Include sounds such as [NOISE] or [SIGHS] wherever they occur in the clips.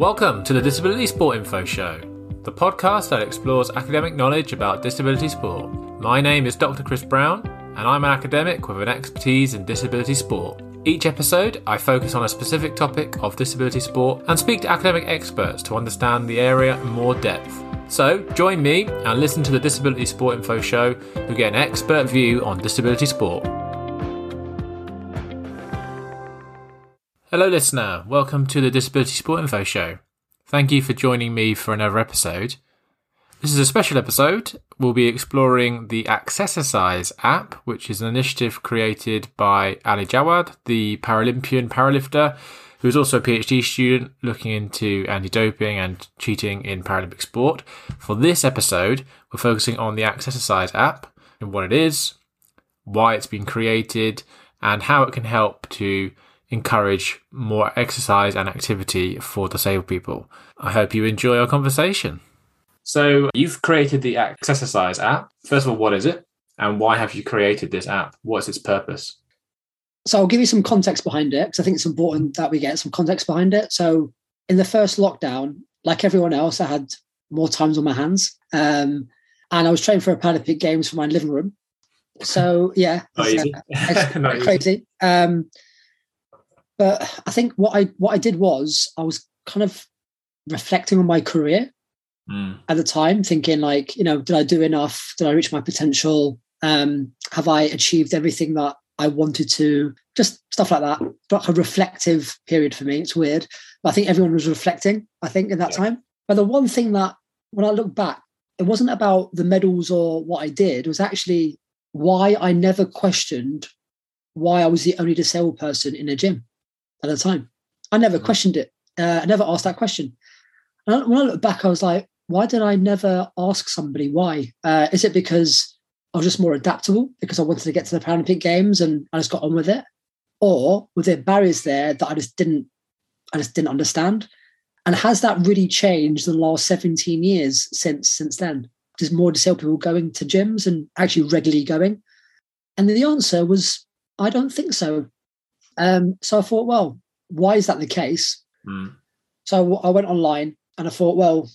Welcome to the Disability Sport Info Show, the podcast that explores academic knowledge about disability sport. My name is Dr. Chris Brown, and I'm an academic with an expertise in disability sport. Each episode, I focus on a specific topic of disability sport and speak to academic experts to understand the area in more depth. So, join me and listen to the Disability Sport Info Show to get an expert view on disability sport. Hello, listener. Welcome to the Disability Sport Info Show. Thank you for joining me for another episode. This is a special episode. We'll be exploring the Accessercise app, which is an initiative created by Ali Jawad, the Paralympian powerlifter, who is also a PhD student looking into anti doping and cheating in Paralympic sport. For this episode, we're focusing on the Accessercise app and what it is, why it's been created, and how it can help to encourage more exercise and activity for disabled people. I hope you enjoy our conversation. So, you've created the Accessercise app. First of all, what is it? And why have you created this app? What's its purpose? So, I'll give you some context behind it because I think it's important that we get some context behind it. So, in the first lockdown, like everyone else, I had more times on my hands. Um, and I was training for a Paralympic Games for my living room. So, yeah, [LAUGHS] Not easy. it's, [LAUGHS] uh, Not easy. crazy. Um, but I think what I what I did was I was kind of reflecting on my career Mm. at the time, thinking like, you know, did I do enough? Did I reach my potential? Um, have I achieved everything that I wanted to? Just stuff like that. Like a reflective period for me. It's weird, but I think everyone was reflecting. I think in that Yeah. time. But the one thing that when I look back, it wasn't about the medals or what I did. It was actually why I never questioned why I was the only disabled person in a gym at the time. I never Mhm. questioned it. Uh, I never asked that question. And when I look back, I was like, why did I never ask somebody why? Uh, is it because I was just more adaptable because I wanted to get to the Paralympic Games and I just got on with it, or were there barriers there that I just didn't, I just didn't understand? And has that really changed in the last seventeen years since since then? There's more disabled people going to gyms and actually regularly going, and the answer was I don't think so. Um, so I thought, well, why is that the case? Mm. So I went online and I thought, well,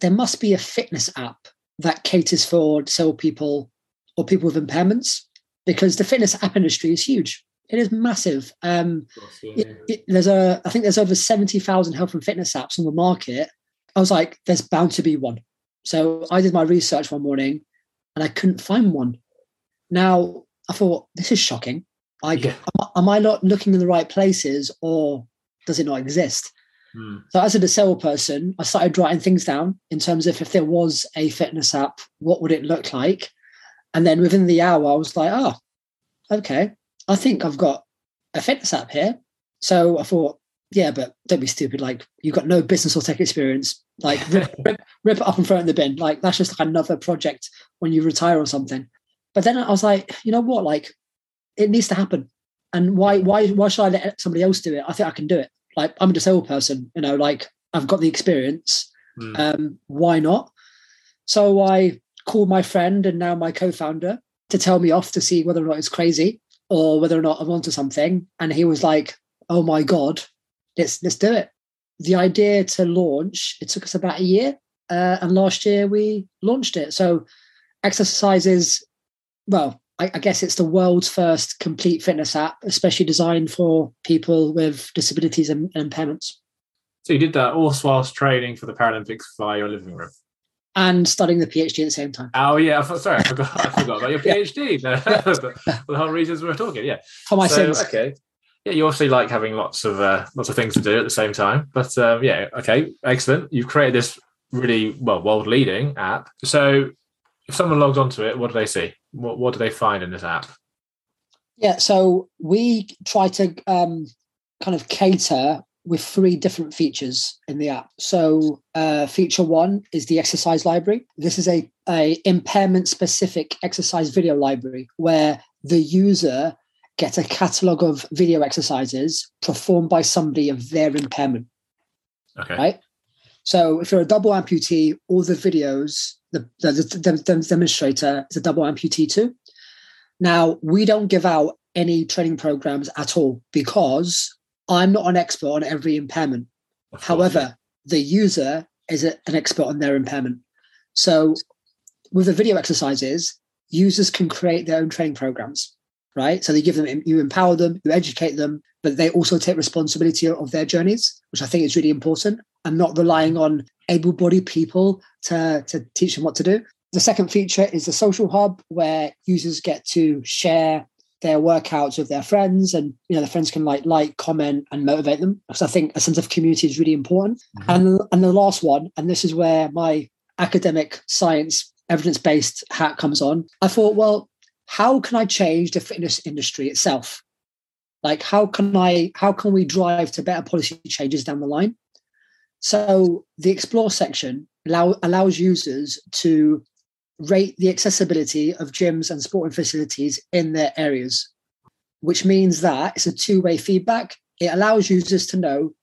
there must be a fitness app that caters for disabled people or people with impairments because the fitness app industry is huge. It is massive. Um, it- it- there's a, I think there's over seventy thousand health and fitness apps on the market. I was like, there's bound to be one. So I did my research one morning, and I couldn't find one. Now I thought this is shocking. I Yeah. am, am I not looking in the right places, or does it not exist? Mm. So as a disabled person, I started writing things down in terms of if there was a fitness app, what would it look like? And then within the hour, I was like, oh, okay, I think I've got a fitness app here. So I thought, yeah, but don't be stupid. Like you've got no business or tech experience. Like rip, [LAUGHS] rip, rip it up and throw it in the bin. Like that's just like another project when you retire or something. But then I was like, you know what? Like it needs to happen. And why why why should I let somebody else do it? I think I can do it. Like I'm a disabled person, you know, like I've got the experience. Mm. Um, why not? So I called my friend and now my co-founder to tell me off to see whether or not it's crazy or whether or not I'm onto something. And he was like, "Oh my god, let's let's do it." The idea to launch it took us about a year, uh, and last year we launched it. So Accessercise, well, I, I guess it's the world's first complete fitness app, especially designed for people with disabilities and, and impairments. So you did that all whilst training for the Paralympics via your living room. and studying the PhD at the same time. Oh yeah, sorry, I forgot. I forgot about your. [LAUGHS] PhD. [LAUGHS] the, the whole reasons we were talking. Yeah. For my so, sins. Okay. Yeah, you obviously like having lots of uh, lots of things to do at the same time. But um, yeah, okay, excellent. You've created this really well world leading app. So if someone logs onto it, what do they see? What what do they find in this app? Yeah, so we try to um, kind of cater with three different features in the app. So uh, feature one is the exercise library. This is a, a impairment specific exercise video library where the user gets a catalog of video exercises performed by somebody of their impairment. Okay. Right. So if you're a double amputee, all the videos, the, the, the, demonstrator is a double amputee too. Now, we don't give out any training programs at all because I'm not an expert on every impairment. However, the user is a, an expert on their impairment. So with the video exercises, users can create their own training programs, right? So they give them, you empower them, you educate them, but they also take responsibility of their journeys, which I think is really important, and not relying on able-bodied people to, to teach them what to do. The second feature is the social hub, where users get to share their workouts with their friends, and you know the friends can like like, comment, and motivate them. Because I think a sense of community is really important. Mm-hmm. And and the last one, and this is where my academic science evidence-based hat comes on. I thought, well, how can I change the fitness industry itself? Like how can I how can we drive to better policy changes down the line? So the explore section allow, allows users to rate the accessibility of gyms and sporting facilities in their areas, which means that it's a two-way feedback. It allows users to know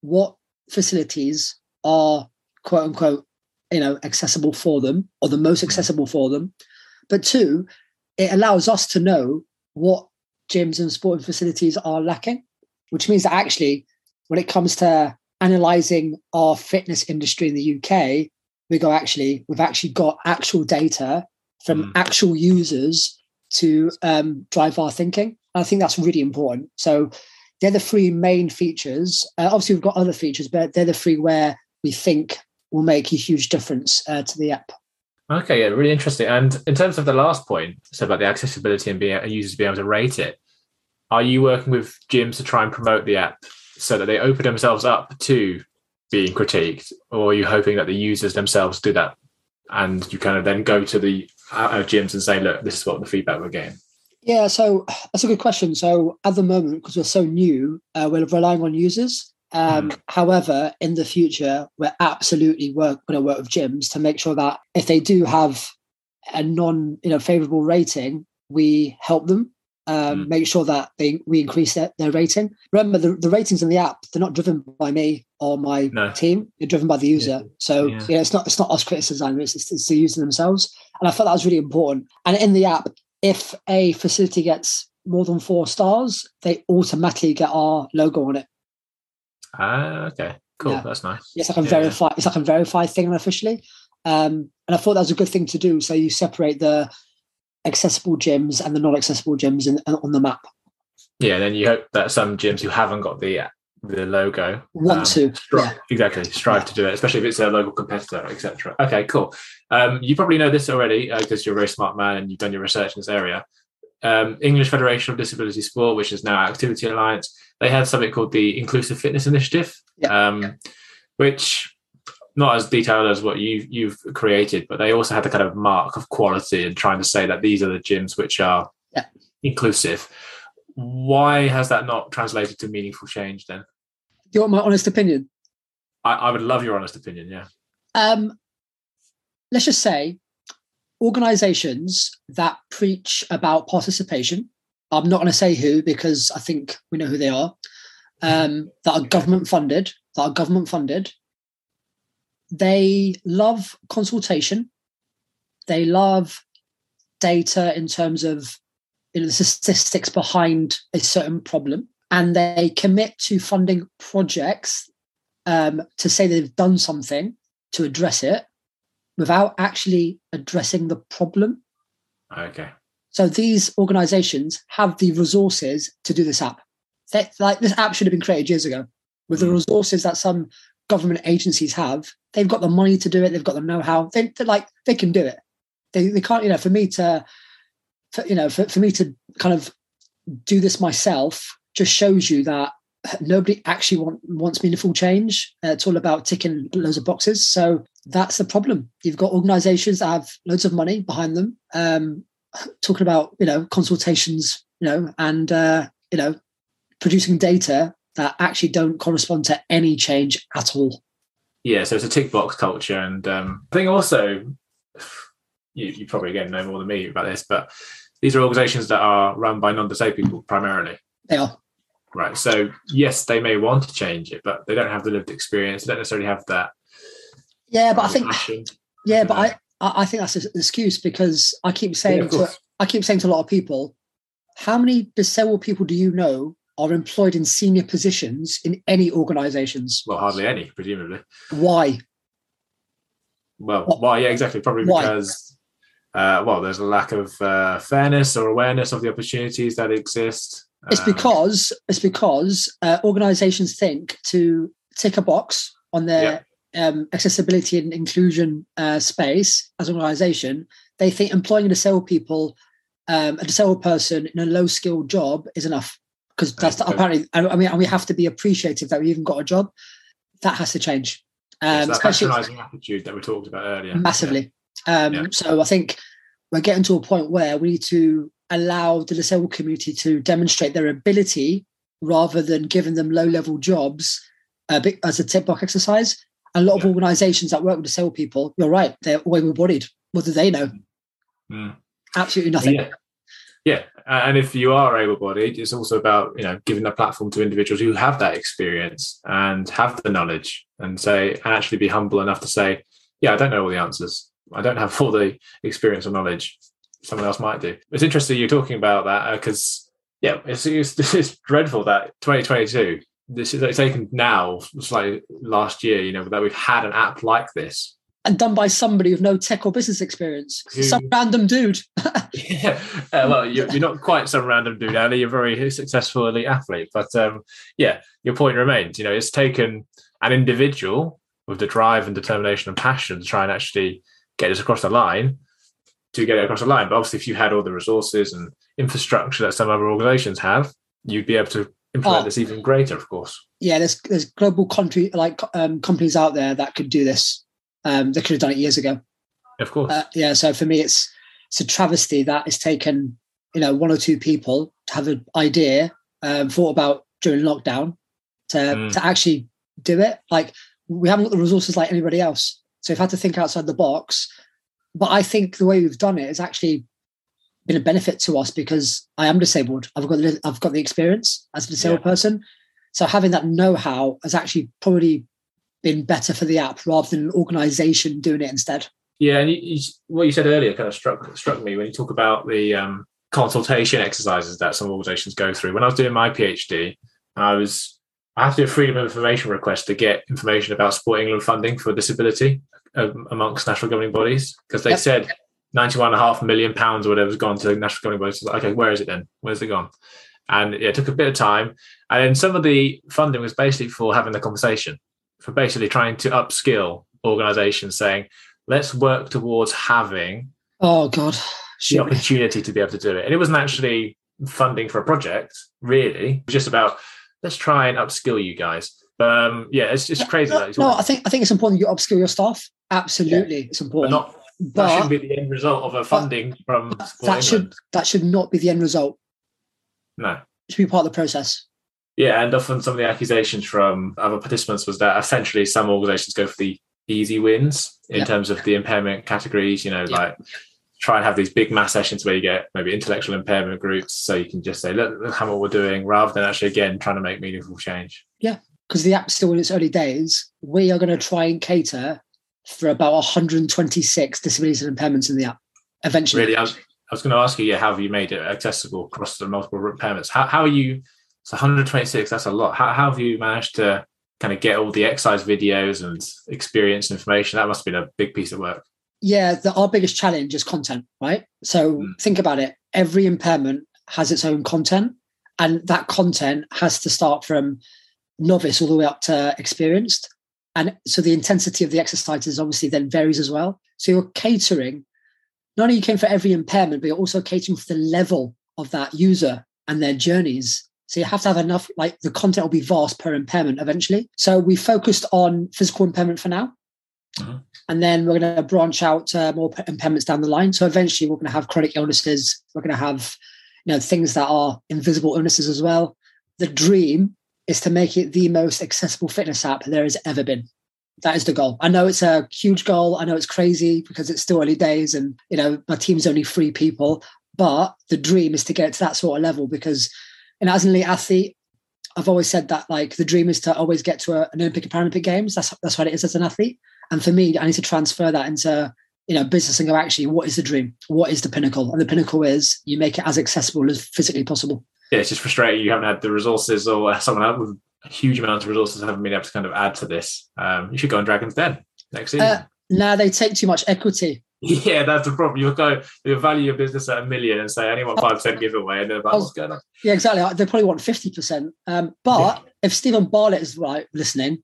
what facilities are quote unquote, you know, accessible for them or the most accessible for them. But two, it allows us to know what gyms and sporting facilities are lacking, which means that actually, when it comes to analyzing our fitness industry in the UK, we go actually, we've actually got actual data from mm. actual users to um, drive our thinking. And I think that's really important. So they're the three main features. Uh, obviously, we've got other features, but they're the three where we think will make a huge difference uh, to the app. Okay, yeah, really interesting. And in terms of the last point, so about the accessibility and being users being able to rate it, are you working with gyms to try and promote the app so that they open themselves up to being critiqued, or are you hoping that the users themselves do that, and you kind of then go to the uh, gyms and say, "Look, this is what the feedback we're getting." Yeah, so that's a good question. So at the moment, because we're so new, uh, we're relying on users. Um, mm. However, in the future, we're absolutely work, going to work with gyms to make sure that if they do have a non, you know, favorable rating, we help them um, mm. make sure that they we increase their, their rating. Remember, the, the ratings in the app they're not driven by me or my no. team; they're driven by the user. Yeah. So yeah. yeah. it's not it's not us criticizing; it's, it's, it's the user themselves. And I thought that was really important. And in the app, if a facility gets more than four stars, they automatically get our logo on it. Ah, okay, cool. Yeah. That's nice. It's like a verify. It's like a verified thing officially. Um, and I thought that was a good thing to do. So you separate the accessible gyms and the non-accessible gyms in, on the map. Yeah, and then you hope that some gyms who haven't got the the logo want um, to strive, yeah. exactly strive yeah. to do it, especially if it's a local competitor, etc. Okay, cool. Um, you probably know this already because uh, you're a very smart man and you've done your research in this area. Um, English Federation of Disability Sport, which is now Activity Alliance, they had something called the Inclusive Fitness Initiative, yeah. Um, which not as detailed as what you you've created, but they also had the kind of mark of quality and trying to say that these are the gyms which are yeah. inclusive. Why has that not translated to meaningful change then? Do you want my honest opinion? I, I would love your honest opinion, yeah. Um, let's just say organizations that preach about participation, I'm not going to say who because I think we know who they are, um, that are government funded, that are government funded, they love consultation. They love data in terms of you know, the statistics behind a certain problem. And they commit to funding projects um, to say they've done something to address it without actually addressing the problem. Okay. So these organizations have the resources to do this app. They, like this app should have been created years ago with the hmm. resources that some government agencies have. They've got the money to do it. They've got the know-how. They, like they can do it. They, they can't. You know, for me to, you know, for, for me to kind of do this myself just shows you that nobody actually want, wants meaningful change. Uh, it's all about ticking loads of boxes. So that's the problem. You've got organisations that have loads of money behind them, um, talking about you know consultations, you know, and uh, you know producing data that actually don't correspond to any change at all. Yeah, so it's a tick box culture, and um, I think also [SIGHS] you, you probably again know more than me about this, but these are organisations that are run by non-disabled people primarily. They are right. So yes, they may want to change it, but they don't have the lived experience. They don't necessarily have that. Yeah, but I think. Passion. Yeah, but I I think that's an excuse because I keep saying yeah, to I keep saying to a lot of people, how many disabled people do you know are employed in senior positions in any organizations. Well, hardly any, presumably. Why? Well, why? Yeah, exactly. Probably Why? because, uh, well, there's a lack of uh, fairness or awareness of the opportunities that exist. It's Um, because it's because uh, organizations think to tick a box on their um, accessibility and inclusion uh, space as an organization, they think employing a disabled people, um, a disabled person in a low skilled job is enough. Because that's apparently, I mean, and we have to be appreciative that we even got a job. That has to change, um, that especially patronising attitude that we talked about earlier. massively. Um, Yeah. So I think we're getting to a point where we need to allow the disabled community to demonstrate their ability rather than giving them low level jobs a bit as a tick box exercise. A lot of organizations that work with disabled people, you're right, they're able bodied. What do they know? Mm. Absolutely nothing. Yeah. Yeah, and if you are able-bodied, it's also about you know giving a platform to individuals who have that experience and have the knowledge, and say and actually be humble enough to say, yeah, I don't know all the answers. I don't have [LAUGHS] all the experience or knowledge. Someone else might do. It's interesting you're talking about that uh, because yeah, it's, it's [LAUGHS] it's dreadful that 2022. This is taken now, it's like last year, you know, that we've had an app like this And done by somebody with no tech or business experience. Some random dude. [LAUGHS] Yeah, uh, well, you're, you're not quite some random dude, Ali. You're a very successful elite athlete. But um, yeah, your point remains. You know, it's taken an individual with the drive and determination and passion to try and actually get this across the line to get it across the line. But obviously, if you had all the resources and infrastructure that some other organizations have, you'd be able to implement Oh. this even greater, of course. yeah, there's there's global country like um, companies out there that could do this. Um, they could have done it years ago. Of course. Uh, yeah, so for me, it's it's a travesty that it's taken you know one or two people to have an idea, um, thought about during lockdown to Mm. to actually do it. Like we haven't got the resources like anybody else, so we've had to think outside the box. But I think the way we've done it has actually been a benefit to us because I am disabled. I've got the, I've got the experience as a disabled Yeah. person, so having that know-how has actually probably been better for the app rather than an organization doing it instead. Yeah, and you, you, what you said earlier kind of struck struck me when you talk about the um, consultation exercises that some organisations go through. When I was doing my PhD, I was I had to do a freedom of information request to get information about Sport England funding for disability um, amongst national governing bodies because they Yep. said ninety-one and a half million pounds or whatever has gone to national governing bodies. Like, okay, where is it then? Where's it gone? And yeah, it took a bit of time. And then some of the funding was basically for having the conversation, for basically trying to upskill organisations, saying let's work towards having Oh God, the opportunity to be able to do it. And it wasn't actually funding for a project, really. It was just about let's try and upskill you guys. But um, yeah, it's just crazy. No, that it's no, I think I think it's important you upskill your staff. Absolutely, it's but important. not that but shouldn't be the end result of a funding from that should that should not be the end result. No. It should be part of the process. Yeah, and often some of the accusations from other participants was that essentially some organisations go for the easy wins in Yeah. terms of the impairment categories. You know, Yeah. like try and have these big mass sessions where you get maybe intellectual impairment groups, so you can just say, "Look, look how what we're doing," rather than actually again trying to make meaningful change. Yeah, because the app's still in its early days, we are going to try and cater for about 126 disabilities and impairments in the app eventually. Really, I was, I was going to ask you, yeah, how have you made it accessible across the multiple impairments? How, how are you? It's 126. That's a lot. How, how have you managed to kind of get all the exercise videos and experience information? That must have been a big piece of work. Yeah, the, our biggest challenge is content, right? So Mm. think about it. Every impairment has its own content, and that content has to start from novice all the way up to experienced. And so the intensity of the exercises obviously then varies as well. So you're catering, not only you came for every impairment, but you're also catering for the level of that user and their journeys. So you have to have enough, like the content will be vast per impairment eventually. So we focused on physical impairment for now. Mhm. And then we're going to branch out to more impairments down the line. So eventually we're going to have chronic illnesses. We're going to have, you know, things that are invisible illnesses as well. The dream is to make it the most accessible fitness app there has ever been. That is the goal. I know it's a huge goal. I know it's crazy because it's still early days and, you know, my team's only three people. But the dream is to get to that sort of level because, know, as an elite athlete, I've always said that like the dream is to always get to a, an Olympic and Paralympic Games. That's that's what it is as an athlete. And for me, I need to transfer that into you know business and go actually, what is the dream? What is the pinnacle? And the pinnacle is you make it as accessible as physically possible. yeah, it's just frustrating. You haven't had the resources, or someone else with a huge amounts of resources haven't been able to kind of add to this. Um, you should go on Dragon's Den next season. Uh, now they take too much equity. Yeah, that's the problem. You'll go, you'll value your business at a million and say, I only want 5% giveaway. And they're like, what's going on? Yeah, exactly. They probably want 50%. Um, but yeah. if Steven Bartlett is right listening,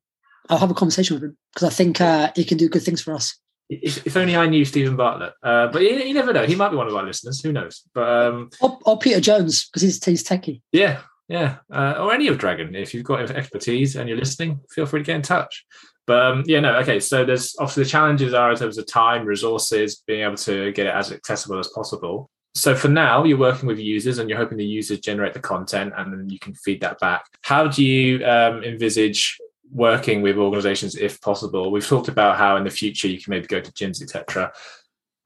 I'll have a conversation with him because I think uh, he can do good things for us. If, if only I knew Steven Bartlett. Uh, but you, you, never know. He might be one of our listeners. Who knows? But um, or, or Peter Jones because he's he's techie. Yeah, yeah. Uh, or any of Dragon. If you've got expertise and you're listening, feel free to get in touch. But um, yeah, no, okay. So there's obviously the challenges are in terms of time, resources, being able to get it as accessible as possible. So for now, you're working with users and you're hoping the users generate the content and then you can feed that back. How do you um, envisage working with organizations if possible? We've talked about how in the future you can maybe go to gyms, etc.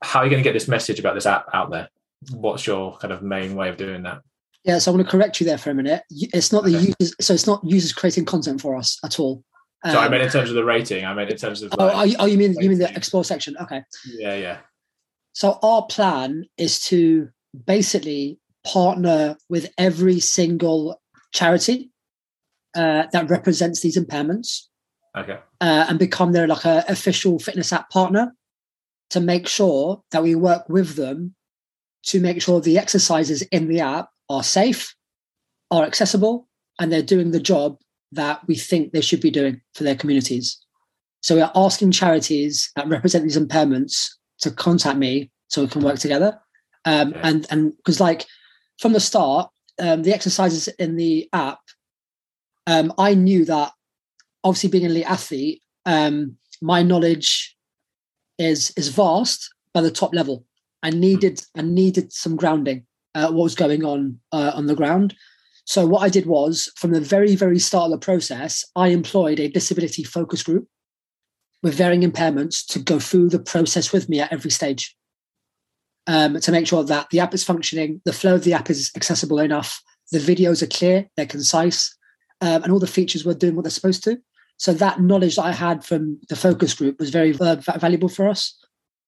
How are you going to get this message about this app out there? What's your kind of main way of doing that? Yeah, so I want to correct you there for a minute. It's not the okay. users, so it's not users creating content for us at all. Um, so I meant in terms of the rating. I meant in terms of. Oh, like, oh, you mean you mean the explore section? Okay. Yeah, yeah. So our plan is to basically partner with every single charity uh, that represents these impairments. Okay. Uh, and become their like a official fitness app partner to make sure that we work with them to make sure the exercises in the app are safe, are accessible, and they're doing the job that we think they should be doing for their communities. So we're asking charities that represent these impairments to contact me so we can work together. Um, okay. And and because like from the start, um, the exercises in the app, um, I knew that obviously being an elite athlete, um, my knowledge is is vast by the top level. I needed I needed some grounding. Uh, what was going on uh, on the ground? So what I did was, from the very, very start of the process, I employed a disability focus group with varying impairments to go through the process with me at every stage um, to make sure that the app is functioning, the flow of the app is accessible enough, the videos are clear, they're concise, um, and all the features were doing what they're supposed to. So that knowledge that I had from the focus group was very uh, valuable for us.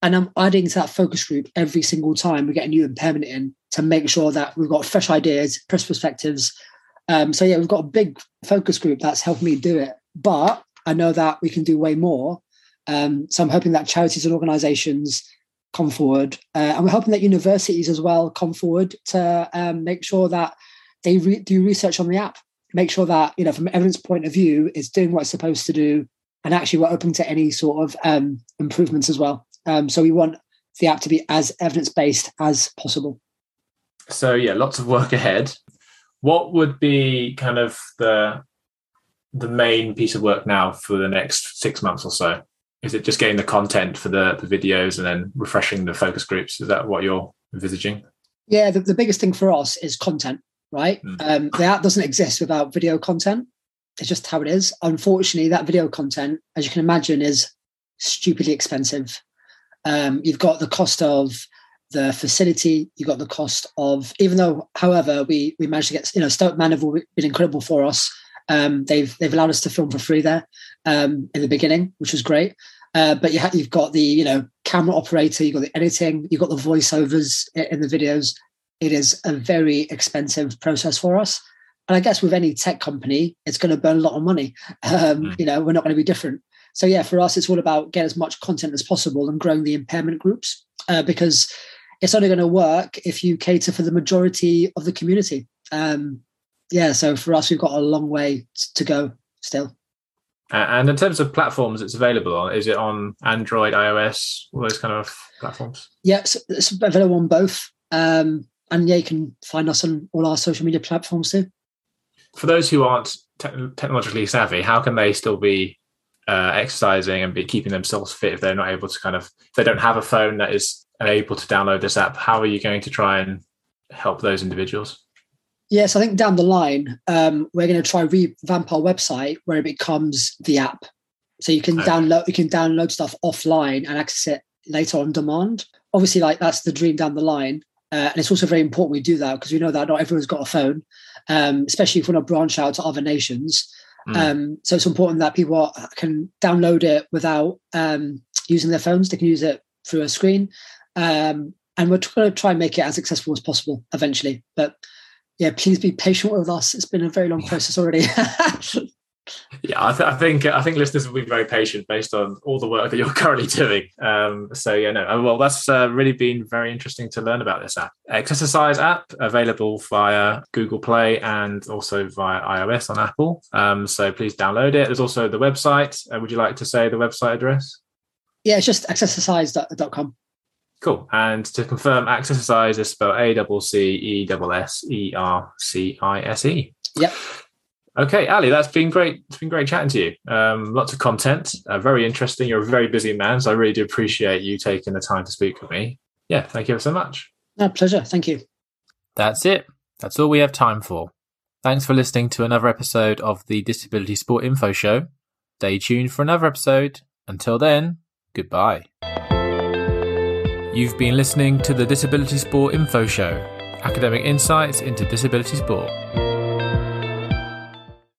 And I'm adding to that focus group every single time we get a new impairment in to make sure that we've got fresh ideas, fresh perspectives. Um, so yeah, we've got a big focus group that's helped me do it. But I know that we can do way more. Um, so I'm hoping that charities and organisations come forward, uh, and we're hoping that universities as well come forward to um, make sure that they re- do research on the app, make sure that you know from evidence point of view, it's doing what it's supposed to do, and actually we're open to any sort of um, improvements as well. Um, so we want the app to be as evidence based as possible. So yeah, lots of work ahead. What would be kind of the the main piece of work now for the next six months or so? Is it just getting the content for the, the videos and then refreshing the focus groups? Is that what you're envisaging? Yeah, the, the biggest thing for us is content, right? Mm. Um, the app doesn't exist without video content. It's just how it is. Unfortunately, that video content, as you can imagine, is stupidly expensive. Um, you've got the cost of the facility, you've got the cost of, even though, however, we we managed to get, you know, Stoke Man have been incredible for us. Um, they've they've allowed us to film for free there um, in the beginning, which was great. Uh, but you have you've got the you know camera operator, you've got the editing, you've got the voiceovers in the videos. It is a very expensive process for us. And I guess with any tech company, it's going to burn a lot of money. Um, mm. You know, we're not going to be different. So yeah, for us, it's all about getting as much content as possible and growing the impairment groups uh, because it's only going to work if you cater for the majority of the community. Um, yeah, so for us, we've got a long way to go still. And in terms of platforms, it's available on. Is it on Android, iOS, all those kind of platforms? Yeah, it's, it's available on both. Um, and yeah, you can find us on all our social media platforms too. For those who aren't te- technologically savvy, how can they still be uh, exercising and be keeping themselves fit if they're not able to kind of if they don't have a phone that is able to download this app how are you going to try and help those individuals yes i think down the line um, we're going to try revamp our website where it becomes the app so you can okay. download you can download stuff offline and access it later on demand obviously like that's the dream down the line uh, and it's also very important we do that because we know that not everyone's got a phone um, especially if we want to branch out to other nations Mm. Um, so it's important that people can download it without um, using their phones. They can use it through a screen. Um, and we're going to try and make it as accessible as possible eventually. But yeah, please be patient with us. It's been a very long process already. [LAUGHS] yeah, I, th- I, think I think listeners will be very patient based on all the work that you're [LAUGHS] currently doing. Um, so yeah, no, uh, well, that's uh, really been very interesting to learn about this app. Accessercise app available via Google Play and also via iOS on Apple. Um, so please download it. There's also the website. Uh, would you like to say the website address? Yeah, it's just accessercise.com. Cool. And to confirm, Accessercise is spelled A double C E double S E R C I S E. Yep. Okay, Ali, that's been great. It's been great chatting to you. Um, lots of content, uh, very interesting. You're a very busy man, so I really do appreciate you taking the time to speak with me. Yeah, thank you so much. No, pleasure. Thank you. That's it. That's all we have time for. Thanks for listening to another episode of the Disability Sport Info Show. Stay tuned for another episode. Until then, goodbye. You've been listening to the Disability Sport Info Show, academic insights into disability sport.